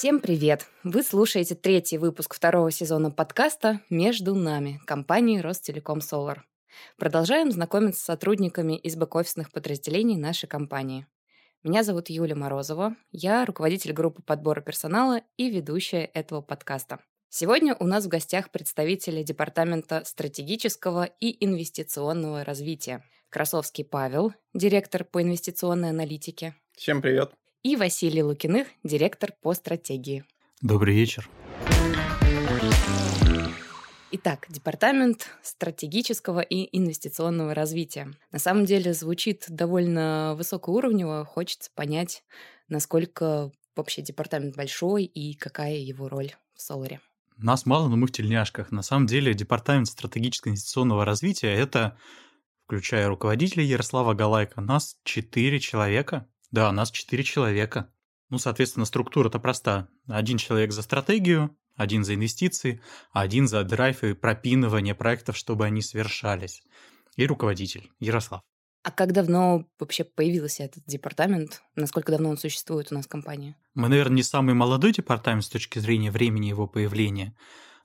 Всем привет! Вы слушаете третий выпуск второго сезона подкаста «Между нами» компании Ростелеком Солар. Продолжаем знакомиться с сотрудниками из бэк-офисных подразделений нашей компании. Меня зовут Юлия Морозова, я руководитель группы подбора персонала и ведущая этого подкаста. Сегодня у нас в гостях представители Департамента стратегического и инвестиционного развития. Красовский Павел, директор по инвестиционной аналитике. Всем привет. И Василий Лукиных, директор по стратегии. Добрый вечер. Итак, Департамент стратегического и инвестиционного развития. На самом деле звучит довольно высокоуровнево. Хочется понять, насколько вообще департамент большой и какая его роль в Соларе. Нас мало, но мы в тельняшках. На самом деле Департамент стратегического инвестиционного развития — это, включая руководителя Ярослава Галайка, нас четыре человека. Да, нас четыре человека. Ну, соответственно, структура-то проста. Один человек за стратегию, один за инвестиции, один за драйв и пропинывание проектов, чтобы они совершались. И руководитель Ярослав. А как давно вообще появился этот департамент? Насколько давно он существует у нас в компании? Мы, наверное, не самый молодой департамент с точки зрения времени его появления,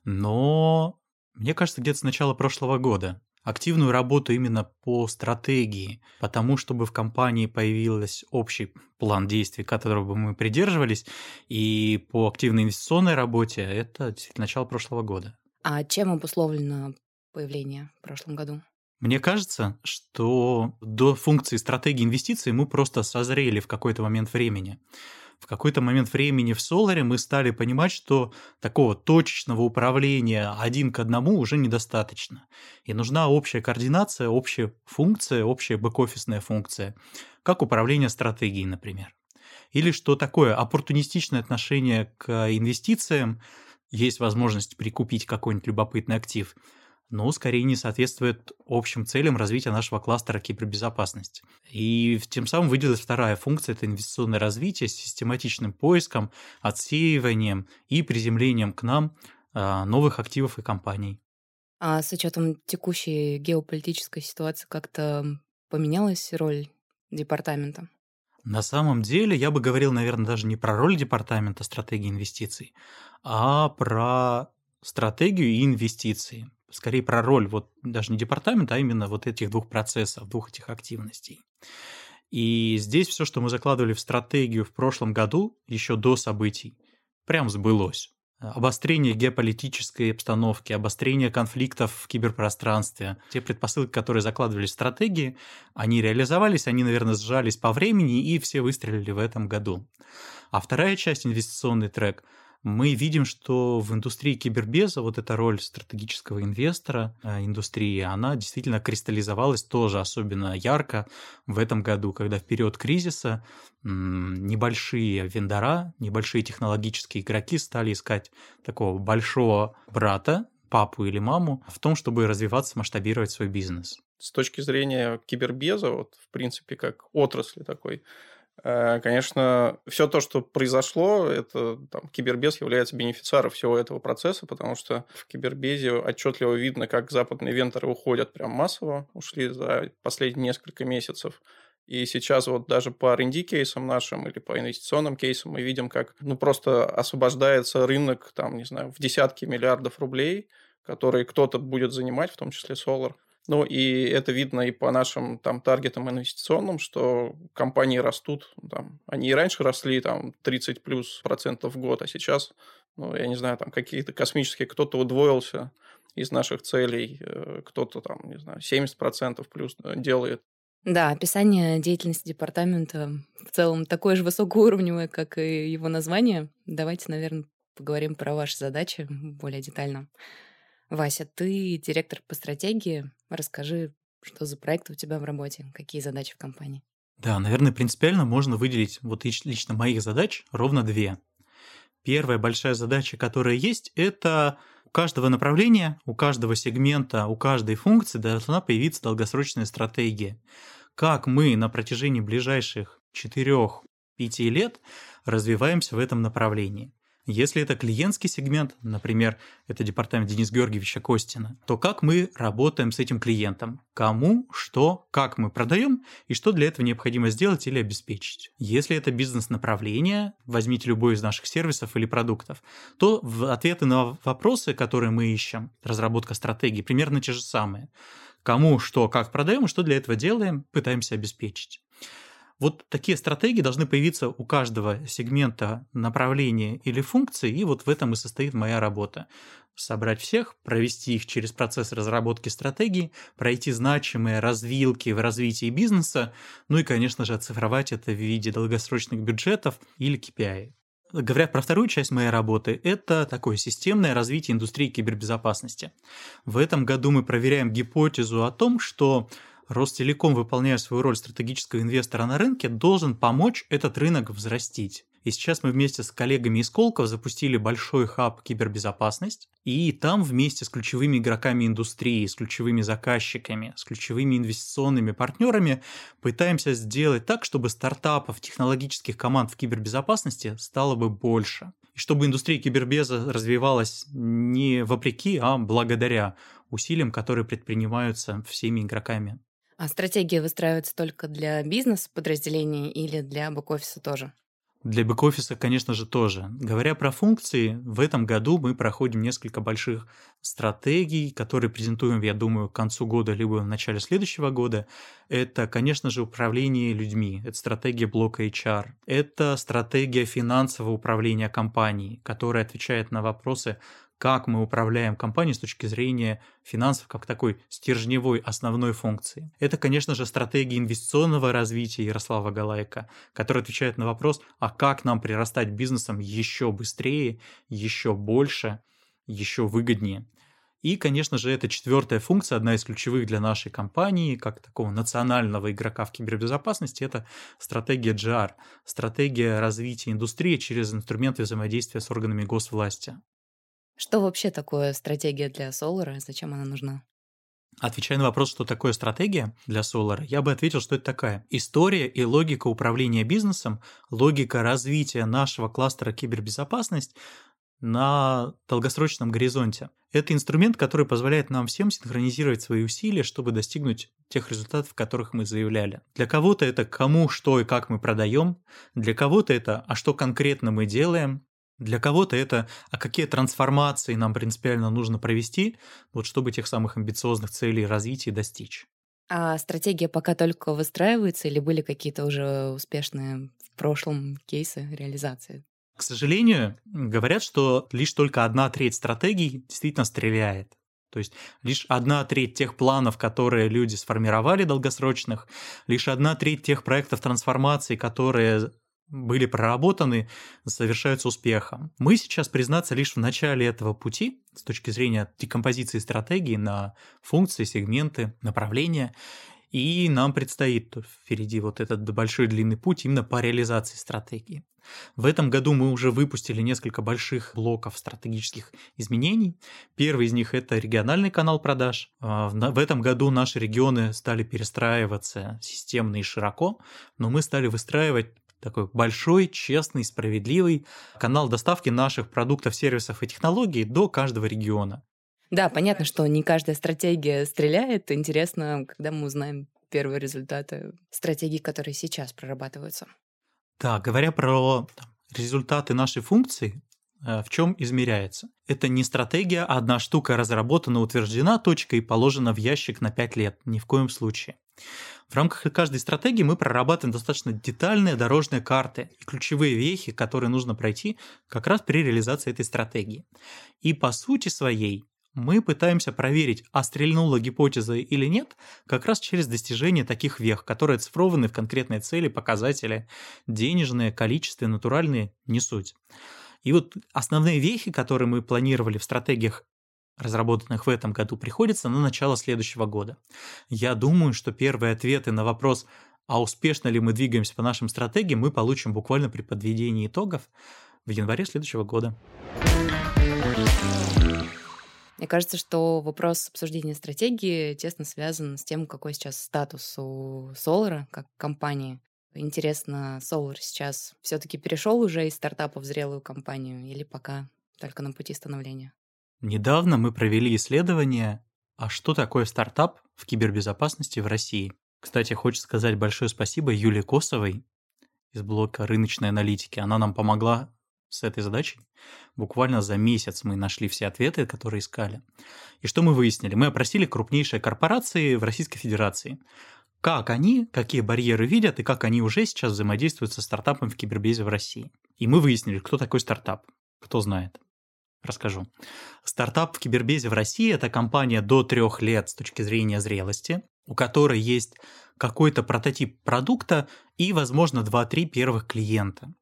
но мне кажется, где-то с начала прошлого года активную работу именно по стратегии, потому чтобы в компании появился общий план действий, которого бы мы придерживались, и по активной инвестиционной работе это начало прошлого года. А чем обусловлено появление в прошлом году? Мне кажется, что до функции стратегии инвестиций мы просто созрели в какой-то момент времени в какой-то момент времени в Соларе мы стали понимать, что такого точечного управления один к одному уже недостаточно. И нужна общая координация, общая функция, общая бэк-офисная функция, как управление стратегией, например. Или что такое оппортунистичное отношение к инвестициям, есть возможность прикупить какой-нибудь любопытный актив – но скорее не соответствует общим целям развития нашего кластера кибербезопасности. И тем самым выделилась вторая функция – это инвестиционное развитие с систематичным поиском, отсеиванием и приземлением к нам а, новых активов и компаний. А с учетом текущей геополитической ситуации как-то поменялась роль департамента? На самом деле я бы говорил, наверное, даже не про роль департамента стратегии инвестиций, а про стратегию и инвестиции скорее про роль вот даже не департамента, а именно вот этих двух процессов, двух этих активностей. И здесь все, что мы закладывали в стратегию в прошлом году, еще до событий, прям сбылось. Обострение геополитической обстановки, обострение конфликтов в киберпространстве. Те предпосылки, которые закладывали в стратегии, они реализовались, они, наверное, сжались по времени, и все выстрелили в этом году. А вторая часть, инвестиционный трек – мы видим, что в индустрии кибербеза вот эта роль стратегического инвестора э, индустрии, она действительно кристаллизовалась тоже особенно ярко в этом году, когда в период кризиса небольшие вендора, небольшие технологические игроки стали искать такого большого брата, папу или маму в том, чтобы развиваться, масштабировать свой бизнес. С точки зрения кибербеза, вот в принципе как отрасли такой, конечно, все то, что произошло, это там, Кибербез является бенефициаром всего этого процесса, потому что в Кибербезе отчетливо видно, как западные венторы уходят прям массово, ушли за последние несколько месяцев. И сейчас вот даже по R&D кейсам нашим или по инвестиционным кейсам мы видим, как ну, просто освобождается рынок, там, не знаю, в десятки миллиардов рублей, которые кто-то будет занимать, в том числе Solar. Ну, и это видно и по нашим там таргетам инвестиционным, что компании растут. Там, они и раньше росли там 30 плюс процентов в год, а сейчас, ну, я не знаю, там какие-то космические, кто-то удвоился из наших целей, э, кто-то там, не знаю, 70 процентов плюс э, делает. Да, описание деятельности департамента в целом такое же высокоуровневое, как и его название. Давайте, наверное, поговорим про ваши задачи более детально. Вася, ты директор по стратегии. Расскажи, что за проект у тебя в работе, какие задачи в компании? Да, наверное, принципиально можно выделить вот лично моих задач ровно две. Первая большая задача, которая есть, это у каждого направления, у каждого сегмента, у каждой функции должна появиться долгосрочная стратегия. Как мы на протяжении ближайших 4-5 лет развиваемся в этом направлении. Если это клиентский сегмент, например, это департамент Дениса Георгиевича Костина, то как мы работаем с этим клиентом? Кому, что, как мы продаем и что для этого необходимо сделать или обеспечить? Если это бизнес-направление, возьмите любой из наших сервисов или продуктов, то ответы на вопросы, которые мы ищем, разработка стратегии, примерно те же самые. Кому, что, как продаем что для этого делаем, пытаемся обеспечить. Вот такие стратегии должны появиться у каждого сегмента направления или функции, и вот в этом и состоит моя работа. Собрать всех, провести их через процесс разработки стратегии, пройти значимые развилки в развитии бизнеса, ну и, конечно же, оцифровать это в виде долгосрочных бюджетов или KPI. Говоря про вторую часть моей работы, это такое системное развитие индустрии кибербезопасности. В этом году мы проверяем гипотезу о том, что Ростелеком, выполняя свою роль стратегического инвестора на рынке, должен помочь этот рынок взрастить. И сейчас мы вместе с коллегами из Колков запустили большой хаб кибербезопасность, и там вместе с ключевыми игроками индустрии, с ключевыми заказчиками, с ключевыми инвестиционными партнерами пытаемся сделать так, чтобы стартапов, технологических команд в кибербезопасности стало бы больше. И чтобы индустрия кибербеза развивалась не вопреки, а благодаря усилиям, которые предпринимаются всеми игроками. А стратегия выстраивается только для бизнес-подразделений или для бэк-офиса тоже? Для бэк-офиса, конечно же, тоже. Говоря про функции, в этом году мы проходим несколько больших стратегий, которые презентуем, я думаю, к концу года либо в начале следующего года. Это, конечно же, управление людьми, это стратегия блока HR, это стратегия финансового управления компанией, которая отвечает на вопросы как мы управляем компанией с точки зрения финансов как такой стержневой основной функции. Это, конечно же, стратегия инвестиционного развития Ярослава Галайка, которая отвечает на вопрос, а как нам прирастать бизнесом еще быстрее, еще больше, еще выгоднее. И, конечно же, это четвертая функция, одна из ключевых для нашей компании, как такого национального игрока в кибербезопасности, это стратегия GR, стратегия развития индустрии через инструменты взаимодействия с органами госвласти. Что вообще такое стратегия для Solar? Зачем она нужна? Отвечая на вопрос, что такое стратегия для Solar, я бы ответил, что это такая история и логика управления бизнесом, логика развития нашего кластера кибербезопасность на долгосрочном горизонте. Это инструмент, который позволяет нам всем синхронизировать свои усилия, чтобы достигнуть тех результатов, которых мы заявляли. Для кого-то это кому, что и как мы продаем, для кого-то это а что конкретно мы делаем, для кого-то это, а какие трансформации нам принципиально нужно провести, вот чтобы тех самых амбициозных целей развития достичь. А стратегия пока только выстраивается или были какие-то уже успешные в прошлом кейсы реализации? К сожалению, говорят, что лишь только одна треть стратегий действительно стреляет. То есть лишь одна треть тех планов, которые люди сформировали долгосрочных, лишь одна треть тех проектов трансформации, которые были проработаны, совершаются успехом. Мы сейчас, признаться, лишь в начале этого пути с точки зрения декомпозиции стратегии на функции, сегменты, направления. И нам предстоит впереди вот этот большой длинный путь именно по реализации стратегии. В этом году мы уже выпустили несколько больших блоков стратегических изменений. Первый из них это региональный канал продаж. А, в этом году наши регионы стали перестраиваться системно и широко, но мы стали выстраивать такой большой, честный, справедливый канал доставки наших продуктов, сервисов и технологий до каждого региона. Да, понятно, что не каждая стратегия стреляет. Интересно, когда мы узнаем первые результаты стратегий, которые сейчас прорабатываются. Да, говоря про там, результаты нашей функции, э, в чем измеряется? Это не стратегия, а одна штука разработана, утверждена, точка и положена в ящик на 5 лет. Ни в коем случае. В рамках каждой стратегии мы прорабатываем достаточно детальные дорожные карты и ключевые вехи, которые нужно пройти как раз при реализации этой стратегии. И по сути своей мы пытаемся проверить, а стрельнула гипотеза или нет, как раз через достижение таких вех, которые оцифрованы в конкретные цели, показатели, денежные, количественные, натуральные, не суть. И вот основные вехи, которые мы планировали в стратегиях разработанных в этом году, приходится на начало следующего года. Я думаю, что первые ответы на вопрос, а успешно ли мы двигаемся по нашим стратегиям, мы получим буквально при подведении итогов в январе следующего года. Мне кажется, что вопрос обсуждения стратегии тесно связан с тем, какой сейчас статус у Solar как компании. Интересно, Solar сейчас все-таки перешел уже из стартапа в зрелую компанию или пока только на пути становления? Недавно мы провели исследование, а что такое стартап в кибербезопасности в России. Кстати, хочу сказать большое спасибо Юлии Косовой из блока рыночной аналитики. Она нам помогла с этой задачей. Буквально за месяц мы нашли все ответы, которые искали. И что мы выяснили? Мы опросили крупнейшие корпорации в Российской Федерации как они, какие барьеры видят и как они уже сейчас взаимодействуют со стартапом в кибербезе в России. И мы выяснили, кто такой стартап. Кто знает? Расскажу. Стартап в кибербезе в России – это компания до трех лет с точки зрения зрелости, у которой есть какой-то прототип продукта и, возможно, 2-3 первых клиента.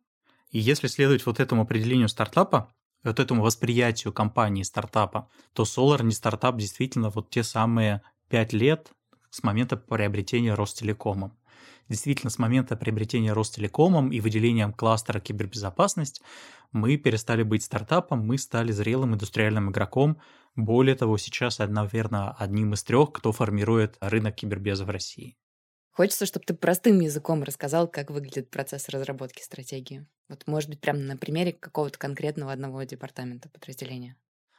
И если следовать вот этому определению стартапа, вот этому восприятию компании стартапа, то Solar не стартап действительно вот те самые 5 лет с момента приобретения Ростелекомом. Действительно, с момента приобретения Ростелекомом и выделением кластера кибербезопасность мы перестали быть стартапом, мы стали зрелым индустриальным игроком. Более того, сейчас, наверное, одним из трех, кто формирует рынок кибербеза в России. Хочется, чтобы ты простым языком рассказал, как выглядит процесс разработки стратегии. Вот, может быть, прямо на примере какого-то конкретного одного департамента подразделения.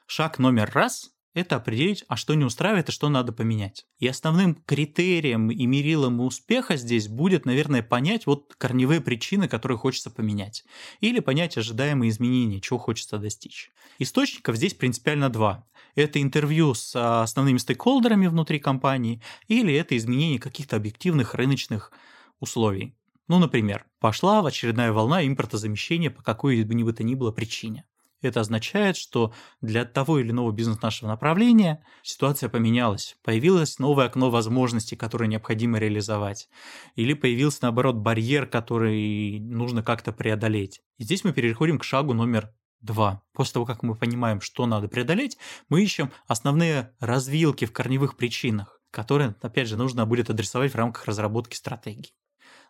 Шаг номер раз это определить, а что не устраивает и что надо поменять. И основным критерием и мерилом успеха здесь будет, наверное, понять вот корневые причины, которые хочется поменять. Или понять ожидаемые изменения, чего хочется достичь. Источников здесь принципиально два. Это интервью с а, основными стейкхолдерами внутри компании, или это изменение каких-то объективных рыночных условий. Ну, например, пошла очередная волна импортозамещения по какой бы ни бы то ни было причине. Это означает, что для того или иного бизнес нашего направления ситуация поменялась. Появилось новое окно возможностей, которое необходимо реализовать. Или появился, наоборот, барьер, который нужно как-то преодолеть. И здесь мы переходим к шагу номер два. После того, как мы понимаем, что надо преодолеть, мы ищем основные развилки в корневых причинах, которые, опять же, нужно будет адресовать в рамках разработки стратегии.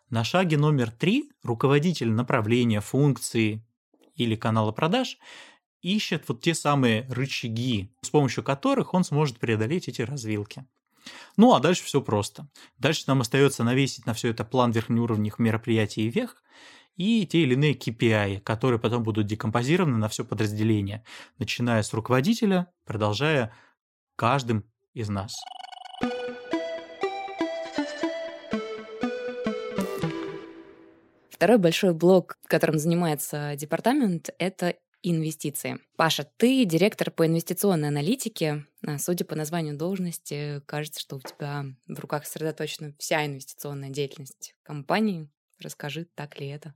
На шаге номер три руководитель направления, функции, или канала продаж, ищет вот те самые рычаги, с помощью которых он сможет преодолеть эти развилки. Ну а дальше все просто. Дальше нам остается навесить на все это план верхнеуровневых мероприятий и вех, и те или иные KPI, которые потом будут декомпозированы на все подразделение, начиная с руководителя, продолжая каждым из нас. Второй большой блок, которым занимается департамент, это инвестиции. Паша, ты директор по инвестиционной аналитике. А, судя по названию должности, кажется, что у тебя в руках сосредоточена вся инвестиционная деятельность компании. Расскажи, так ли это?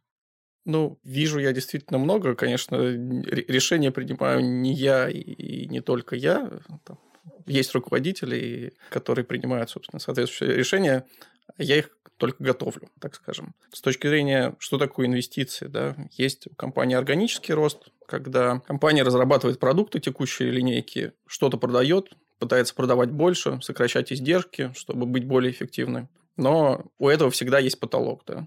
Ну, вижу я действительно много. Конечно, решения принимаю не я и не только я. Там есть руководители, которые принимают, собственно, соответствующие решения. Я их только готовлю, так скажем. С точки зрения, что такое инвестиции, да, есть у компании органический рост, когда компания разрабатывает продукты текущей линейки, что-то продает, пытается продавать больше, сокращать издержки, чтобы быть более эффективной. Но у этого всегда есть потолок, да.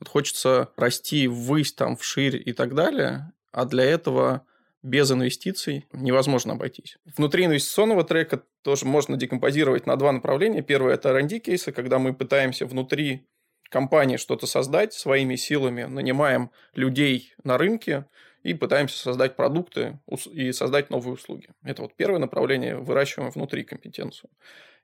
Вот хочется расти ввысь, там, вширь и так далее, а для этого без инвестиций невозможно обойтись. Внутри инвестиционного трека тоже можно декомпозировать на два направления. Первое – это R&D кейсы, когда мы пытаемся внутри компании что-то создать своими силами, нанимаем людей на рынке и пытаемся создать продукты и создать новые услуги. Это вот первое направление, выращиваем внутри компетенцию.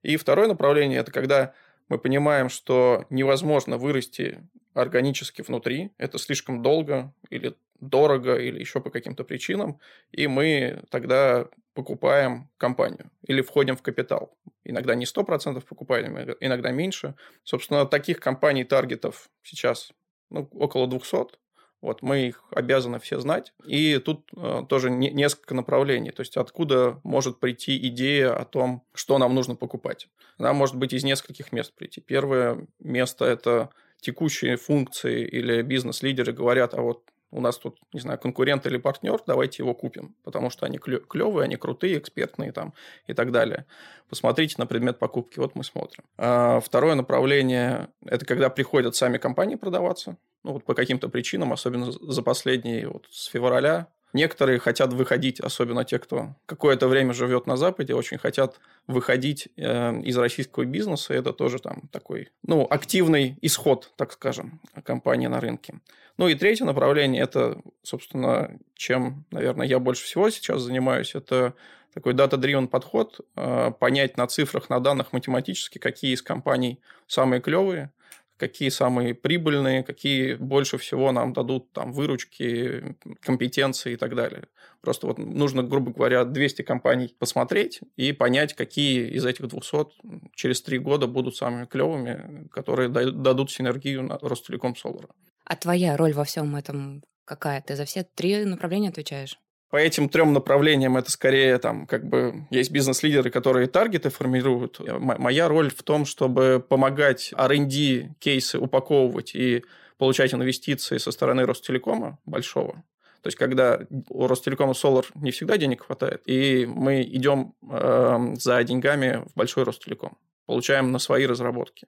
И второе направление – это когда мы понимаем, что невозможно вырасти органически внутри, это слишком долго или дорого или еще по каким-то причинам, и мы тогда покупаем компанию или входим в капитал. Иногда не 100% покупаем, иногда меньше. Собственно, таких компаний таргетов сейчас ну, около 200. Вот мы их обязаны все знать. И тут э, тоже не, несколько направлений. То есть, откуда может прийти идея о том, что нам нужно покупать. Она может быть из нескольких мест прийти. Первое место – это текущие функции или бизнес-лидеры говорят, а вот у нас тут, не знаю, конкурент или партнер, давайте его купим, потому что они клевые, они крутые, экспертные там и так далее. Посмотрите на предмет покупки, вот мы смотрим. А второе направление – это когда приходят сами компании продаваться, ну вот по каким-то причинам, особенно за последние, вот с февраля, Некоторые хотят выходить, особенно те, кто какое-то время живет на Западе, очень хотят выходить э, из российского бизнеса. Это тоже там такой, ну, активный исход, так скажем, компании на рынке. Ну и третье направление, это, собственно, чем, наверное, я больше всего сейчас занимаюсь, это такой data-driven подход, э, понять на цифрах, на данных математически, какие из компаний самые клевые, какие самые прибыльные, какие больше всего нам дадут там выручки, компетенции и так далее. Просто вот нужно, грубо говоря, 200 компаний посмотреть и понять, какие из этих 200 через три года будут самыми клевыми, которые дадут синергию на Ростелеком Солара. А твоя роль во всем этом какая? Ты за все три направления отвечаешь? По этим трем направлениям это скорее там как бы есть бизнес-лидеры, которые таргеты формируют. Моя роль в том, чтобы помогать R&D кейсы упаковывать и получать инвестиции со стороны Ростелекома большого. То есть, когда у Ростелекома Solar не всегда денег хватает, и мы идем э, за деньгами в большой Ростелеком, получаем на свои разработки.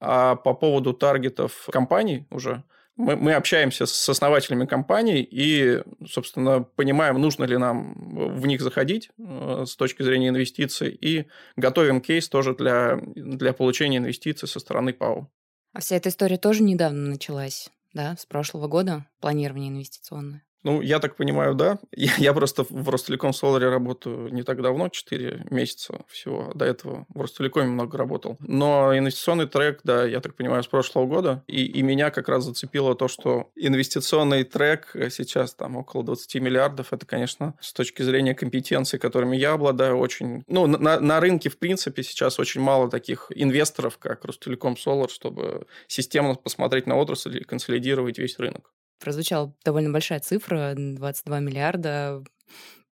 А по поводу таргетов компаний уже, мы, мы общаемся с основателями компаний и, собственно, понимаем, нужно ли нам в них заходить э, с точки зрения инвестиций, и готовим кейс тоже для, для получения инвестиций со стороны ПАО. А вся эта история тоже недавно началась, да, с прошлого года, планирование инвестиционное? Ну, я так понимаю, да. Я, я просто в Ростелеком Соларе работаю не так давно, 4 месяца всего. До этого в Ростелекоме много работал. Но инвестиционный трек, да, я так понимаю, с прошлого года. И, и меня как раз зацепило то, что инвестиционный трек сейчас там около 20 миллиардов. Это, конечно, с точки зрения компетенций, которыми я обладаю, очень... Ну, на, на рынке, в принципе, сейчас очень мало таких инвесторов, как Ростелеком Солар, чтобы системно посмотреть на отрасль и консолидировать весь рынок прозвучала довольно большая цифра, 22 миллиарда.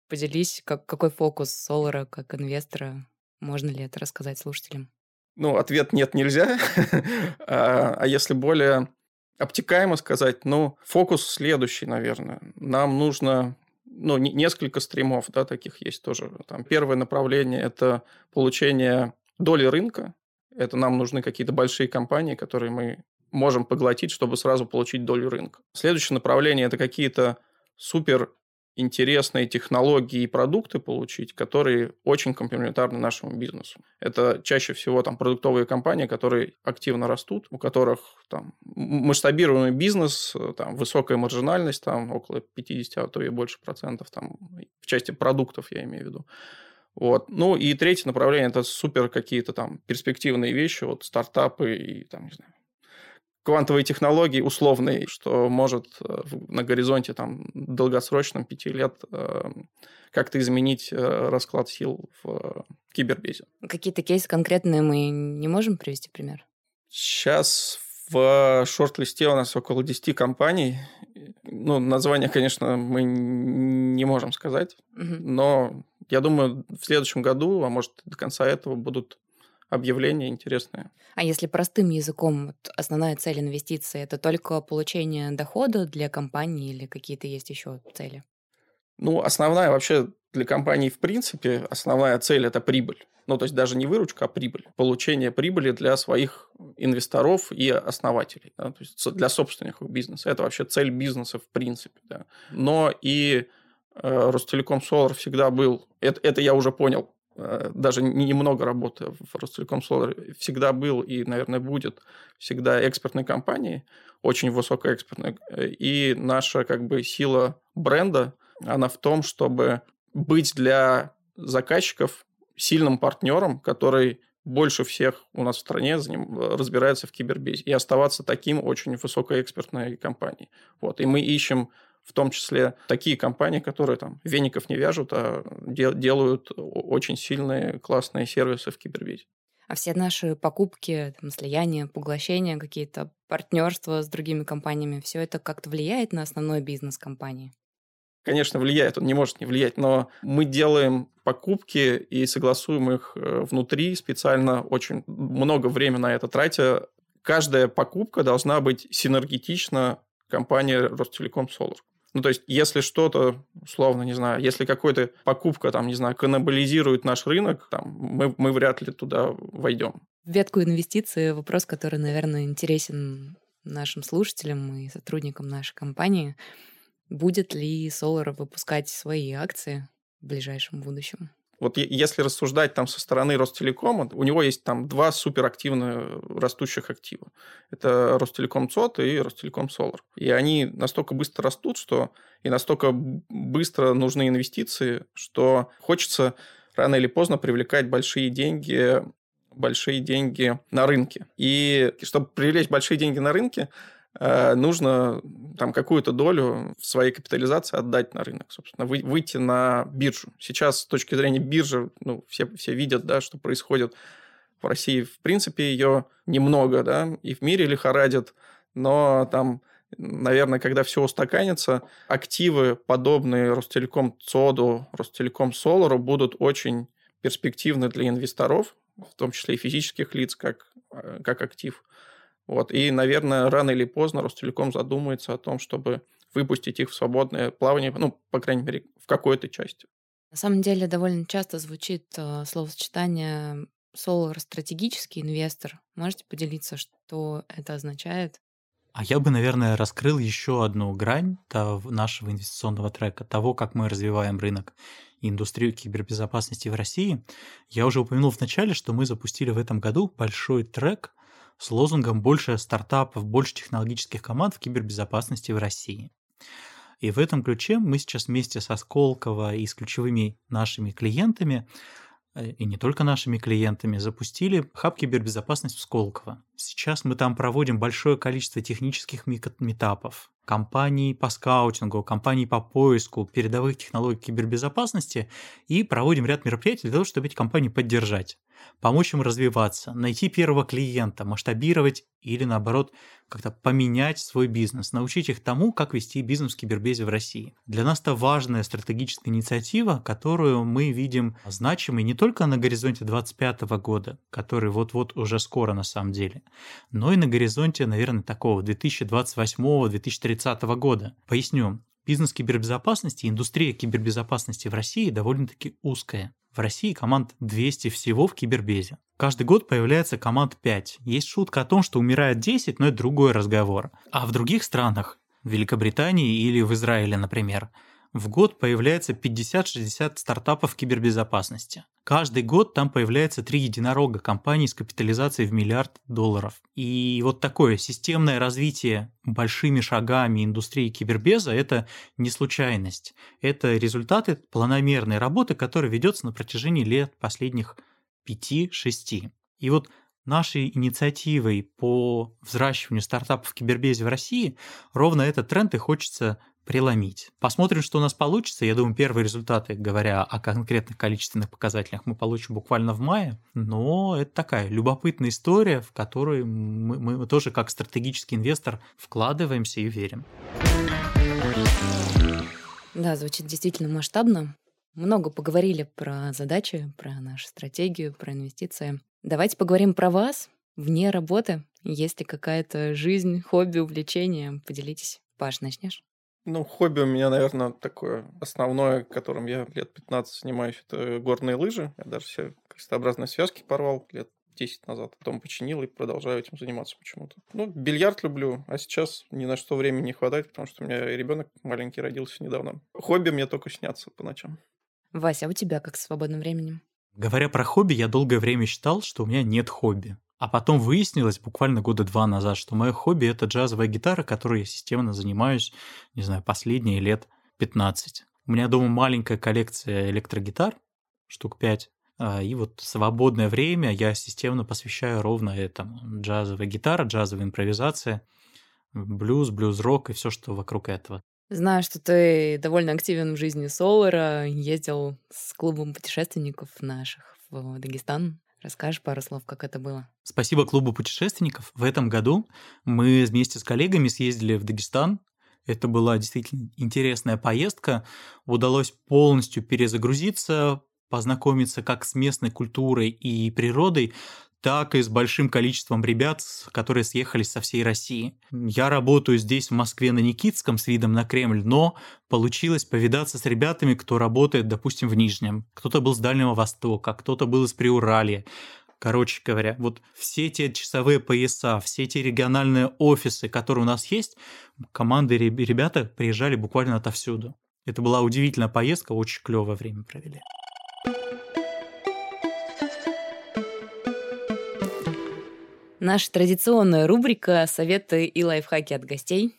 Поделись, как, какой фокус Солара как инвестора? Можно ли это рассказать слушателям? Ну, ответ нет, нельзя. а, а если более обтекаемо сказать, ну, фокус следующий, наверное. Нам нужно ну, несколько стримов, да, таких есть тоже. Там первое направление – это получение доли рынка. Это нам нужны какие-то большие компании, которые мы можем поглотить, чтобы сразу получить долю рынка. Следующее направление – это какие-то супер интересные технологии и продукты получить, которые очень комплементарны нашему бизнесу. Это чаще всего там продуктовые компании, которые активно растут, у которых там масштабируемый бизнес, там высокая маржинальность, там около 50, а то и больше процентов, там в части продуктов я имею в виду. Вот. Ну и третье направление – это супер какие-то там перспективные вещи, вот стартапы и там, не знаю, квантовые технологии условные, что может э, на горизонте там долгосрочном пяти лет э, как-то изменить э, расклад сил в кибербезе. Какие-то кейсы конкретные мы не можем привести пример? Сейчас в шорт-листе у нас около 10 компаний. Ну, название, конечно, мы не можем сказать, угу. но я думаю, в следующем году, а может до конца этого будут объявления интересные. А если простым языком, вот основная цель инвестиции это только получение дохода для компании или какие-то есть еще цели? Ну, основная вообще для компании в принципе, основная цель это прибыль. Ну, то есть даже не выручка, а прибыль. Получение прибыли для своих инвесторов и основателей. Да? То есть для собственников бизнеса. Это вообще цель бизнеса в принципе. Да? Но и э, Ростелеком Солар всегда был, это, это я уже понял, даже немного работы в Ростелеком Solar всегда был и, наверное, будет всегда экспортной компанией, очень высокоэкспортной. И наша как бы сила бренда, она в том, чтобы быть для заказчиков сильным партнером, который больше всех у нас в стране разбирается в кибербезе, и оставаться таким очень высокоэкспертной компанией. Вот. И мы ищем в том числе такие компании, которые там веников не вяжут, а делают очень сильные классные сервисы в кибербезе. А все наши покупки, там, слияния, поглощения, какие-то партнерства с другими компаниями, все это как-то влияет на основной бизнес компании? Конечно, влияет, он не может не влиять, но мы делаем покупки и согласуем их э, внутри специально, очень много времени на это тратя. Каждая покупка должна быть синергетична компании Ростелеком Solar. Ну, то есть, если что-то, условно, не знаю, если какая-то покупка, там, не знаю, каннибализирует наш рынок, там, мы, мы вряд ли туда войдем. В ветку инвестиций вопрос, который, наверное, интересен нашим слушателям и сотрудникам нашей компании. Будет ли Solar выпускать свои акции в ближайшем будущем? Вот если рассуждать там со стороны Ростелекома, у него есть там два суперактивно растущих актива. Это Ростелеком ЦОТ и Ростелеком Солар. И они настолько быстро растут, что и настолько быстро нужны инвестиции, что хочется рано или поздно привлекать большие деньги большие деньги на рынке. И чтобы привлечь большие деньги на рынке, Э, нужно там какую-то долю своей капитализации отдать на рынок, собственно, вы, выйти на биржу. Сейчас с точки зрения биржи, ну, все, все видят, да, что происходит в России. В принципе, ее немного, да, и в мире лихорадит, но там наверное, когда все устаканится, активы, подобные Ростелеком ЦОДу, Ростелеком Солару, будут очень перспективны для инвесторов, в том числе и физических лиц, как, э, как актив. Вот. И, наверное, рано или поздно Ростелеком задумается о том, чтобы выпустить их в свободное плавание, ну, по крайней мере, в какой-то части. На самом деле довольно часто звучит э, словосочетание «Solar стратегический инвестор». Можете поделиться, что это означает? А я бы, наверное, раскрыл еще одну грань нашего инвестиционного трека, того, как мы развиваем рынок и индустрию кибербезопасности в России. Я уже упомянул в начале, что мы запустили в этом году большой трек с лозунгом «Больше стартапов, больше технологических команд в кибербезопасности в России». И в этом ключе мы сейчас вместе со Сколково и с ключевыми нашими клиентами э, и не только нашими клиентами, запустили хаб кибербезопасность в Сколково. Сейчас мы там проводим большое количество технических метапов, компаний по скаутингу, компаний по поиску передовых технологий кибербезопасности и проводим ряд мероприятий для того, чтобы эти компании поддержать помочь им развиваться, найти первого клиента, масштабировать или, наоборот, как-то поменять свой бизнес, научить их тому, как вести бизнес в кибербезе в России. Для нас это важная стратегическая инициатива, которую мы видим значимой не только на горизонте 2025 года, который вот-вот уже скоро на самом деле, но и на горизонте, наверное, такого 2028-2030 года. Поясню. Бизнес кибербезопасности, индустрия кибербезопасности в России довольно-таки узкая. В России команд 200 всего в кибербезе. Каждый год появляется команд 5. Есть шутка о том, что умирает 10, но это другой разговор. А в других странах, в Великобритании или в Израиле, например, в год появляется 50-60 стартапов кибербезопасности. Каждый год там появляется три единорога компаний с капитализацией в миллиард долларов. И вот такое системное развитие большими шагами индустрии кибербеза – это не случайность. Это результаты планомерной работы, которая ведется на протяжении лет последних 5-6. И вот нашей инициативой по взращиванию стартапов в кибербезе в России ровно этот тренд и хочется преломить. Посмотрим, что у нас получится. Я думаю, первые результаты, говоря о конкретных количественных показателях, мы получим буквально в мае. Но это такая любопытная история, в которую мы, мы тоже как стратегический инвестор вкладываемся и верим. Да, звучит действительно масштабно. Много поговорили про задачи, про нашу стратегию, про инвестиции. Давайте поговорим про вас вне работы. Есть ли какая-то жизнь, хобби, увлечение? Поделитесь. Паш, начнешь? Ну, хобби у меня, наверное, такое основное, которым я лет 15 занимаюсь, это горные лыжи. Я даже все крестообразные связки порвал лет 10 назад. Потом починил и продолжаю этим заниматься почему-то. Ну, бильярд люблю, а сейчас ни на что времени не хватает, потому что у меня ребенок маленький родился недавно. Хобби мне только снятся по ночам. Вася, а у тебя как с свободным временем? Говоря про хобби, я долгое время считал, что у меня нет хобби. А потом выяснилось буквально года два назад, что мое хобби — это джазовая гитара, которой я системно занимаюсь, не знаю, последние лет 15. У меня дома маленькая коллекция электрогитар, штук 5. А, и вот свободное время я системно посвящаю ровно этому. Джазовая гитара, джазовая импровизация, блюз, блюз-рок и все, что вокруг этого. Знаю, что ты довольно активен в жизни Солара, ездил с клубом путешественников наших в Дагестан. Расскажешь пару слов, как это было? Спасибо клубу путешественников. В этом году мы вместе с коллегами съездили в Дагестан. Это была действительно интересная поездка. Удалось полностью перезагрузиться, познакомиться как с местной культурой и природой, так и с большим количеством ребят, которые съехались со всей России. Я работаю здесь, в Москве, на Никитском, с видом на Кремль, но получилось повидаться с ребятами, кто работает, допустим, в Нижнем. Кто-то был с Дальнего Востока, кто-то был из Приуралья. Короче говоря, вот все те часовые пояса, все те региональные офисы, которые у нас есть, команды ребята приезжали буквально отовсюду. Это была удивительная поездка, очень клевое время провели. Наша традиционная рубрика «Советы и лайфхаки от гостей».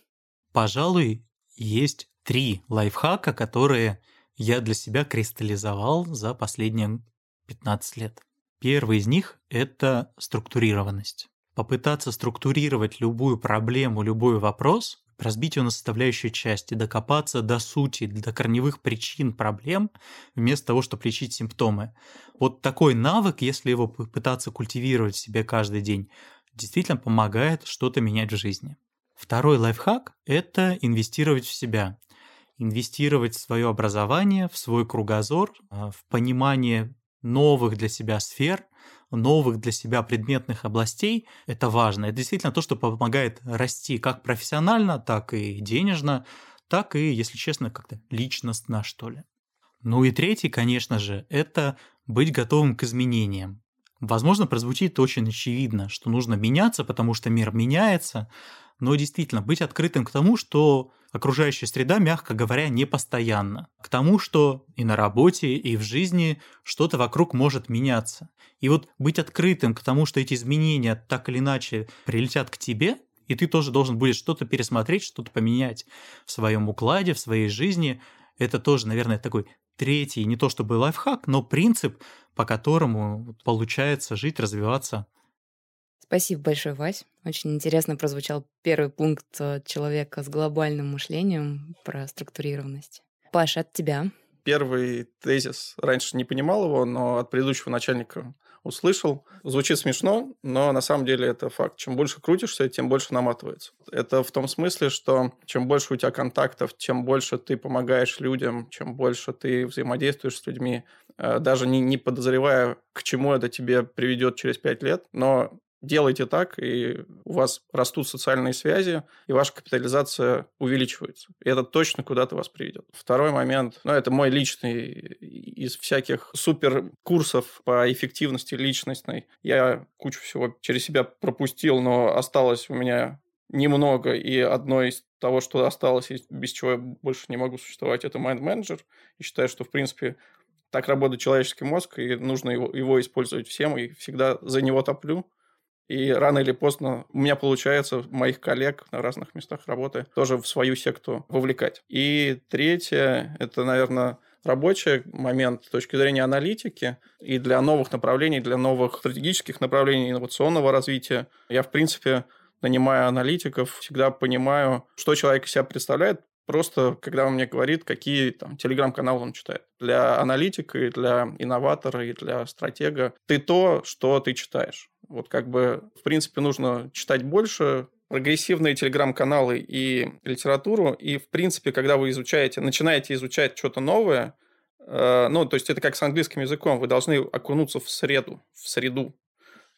Пожалуй, есть три лайфхака, которые я для себя кристаллизовал за последние 15 лет. Первый из них – это структурированность. Попытаться структурировать любую проблему, любой вопрос, разбить ее на составляющие части, докопаться до сути, до корневых причин проблем, вместо того, чтобы лечить симптомы. Вот такой навык, если его пытаться культивировать в себе каждый день, действительно помогает что-то менять в жизни. Второй лайфхак – это инвестировать в себя. Инвестировать в свое образование, в свой кругозор, а, в понимание новых для себя сфер, новых для себя предметных областей, это важно. Это действительно то, что помогает расти как профессионально, так и денежно, так и, если честно, как-то личностно, что ли. Ну и третий, конечно же, это быть готовым к изменениям. Возможно, прозвучит очень очевидно, что нужно меняться, потому что мир меняется, но действительно быть открытым к тому, что окружающая среда, мягко говоря, не постоянна. К тому, что и на работе, и в жизни что-то вокруг может меняться. И вот быть открытым к тому, что эти изменения так или иначе прилетят к тебе, и ты тоже должен будешь что-то пересмотреть, что-то поменять в своем укладе, в своей жизни. Это тоже, наверное, такой третий, не то чтобы лайфхак, но принцип, по которому получается жить, развиваться Спасибо большое, Вась. Очень интересно прозвучал первый пункт э, человека с глобальным мышлением про структурированность. Паша, от тебя. Первый тезис, раньше не понимал его, но от предыдущего начальника услышал. Звучит смешно, но на самом деле это факт. Чем больше крутишься, тем больше наматывается. Это в том смысле, что чем больше у тебя контактов, чем больше ты помогаешь людям, чем больше ты взаимодействуешь с людьми, э, даже не, не подозревая, к чему это тебе приведет через пять лет, но делайте так, и у вас растут социальные связи, и ваша капитализация увеличивается. И это точно куда-то вас приведет. Второй момент, ну, это мой личный из всяких супер курсов по эффективности личностной. Я кучу всего через себя пропустил, но осталось у меня немного, и одно из того, что осталось, без чего я больше не могу существовать, это Mind Manager. И считаю, что, в принципе, так работает человеческий мозг, и нужно его, его использовать всем, и всегда за него топлю. И рано или поздно у меня получается моих коллег на разных местах работы тоже в свою секту вовлекать. И третье, это, наверное, рабочий момент с точки зрения аналитики и для новых направлений, для новых стратегических направлений инновационного развития. Я, в принципе, нанимая аналитиков, всегда понимаю, что человек из себя представляет, просто когда он мне говорит, какие там телеграм-каналы он читает. Для аналитика и для инноватора и для стратега ты то, что ты читаешь. Вот как бы, в принципе, нужно читать больше, прогрессивные телеграм-каналы и литературу. И, в принципе, когда вы изучаете, начинаете изучать что-то новое, э, ну, то есть это как с английским языком, вы должны окунуться в среду, в среду.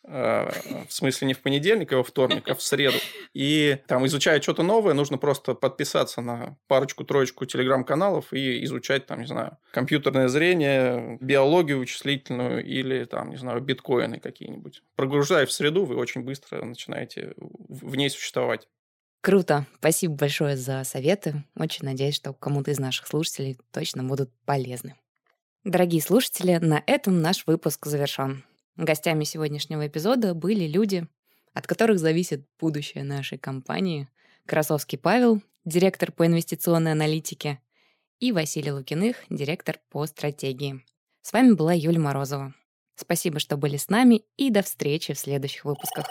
Э, в смысле не в понедельник, а во вторник, а в среду. И там, изучая что-то новое, нужно просто подписаться на парочку-троечку телеграм-каналов и изучать, там, не знаю, компьютерное зрение, биологию вычислительную или, там, не знаю, биткоины какие-нибудь. Прогружая в среду, вы очень быстро начинаете в ней существовать. Круто. Спасибо большое за советы. Очень надеюсь, что кому-то из наших слушателей точно будут полезны. Дорогие слушатели, на этом наш выпуск завершен. Гостями сегодняшнего эпизода были люди, от которых зависит будущее нашей компании. Красовский Павел, директор по инвестиционной аналитике, и Василий Лукиных, директор по стратегии. С вами была Юлия Морозова. Спасибо, что были с нами, и до встречи в следующих выпусках.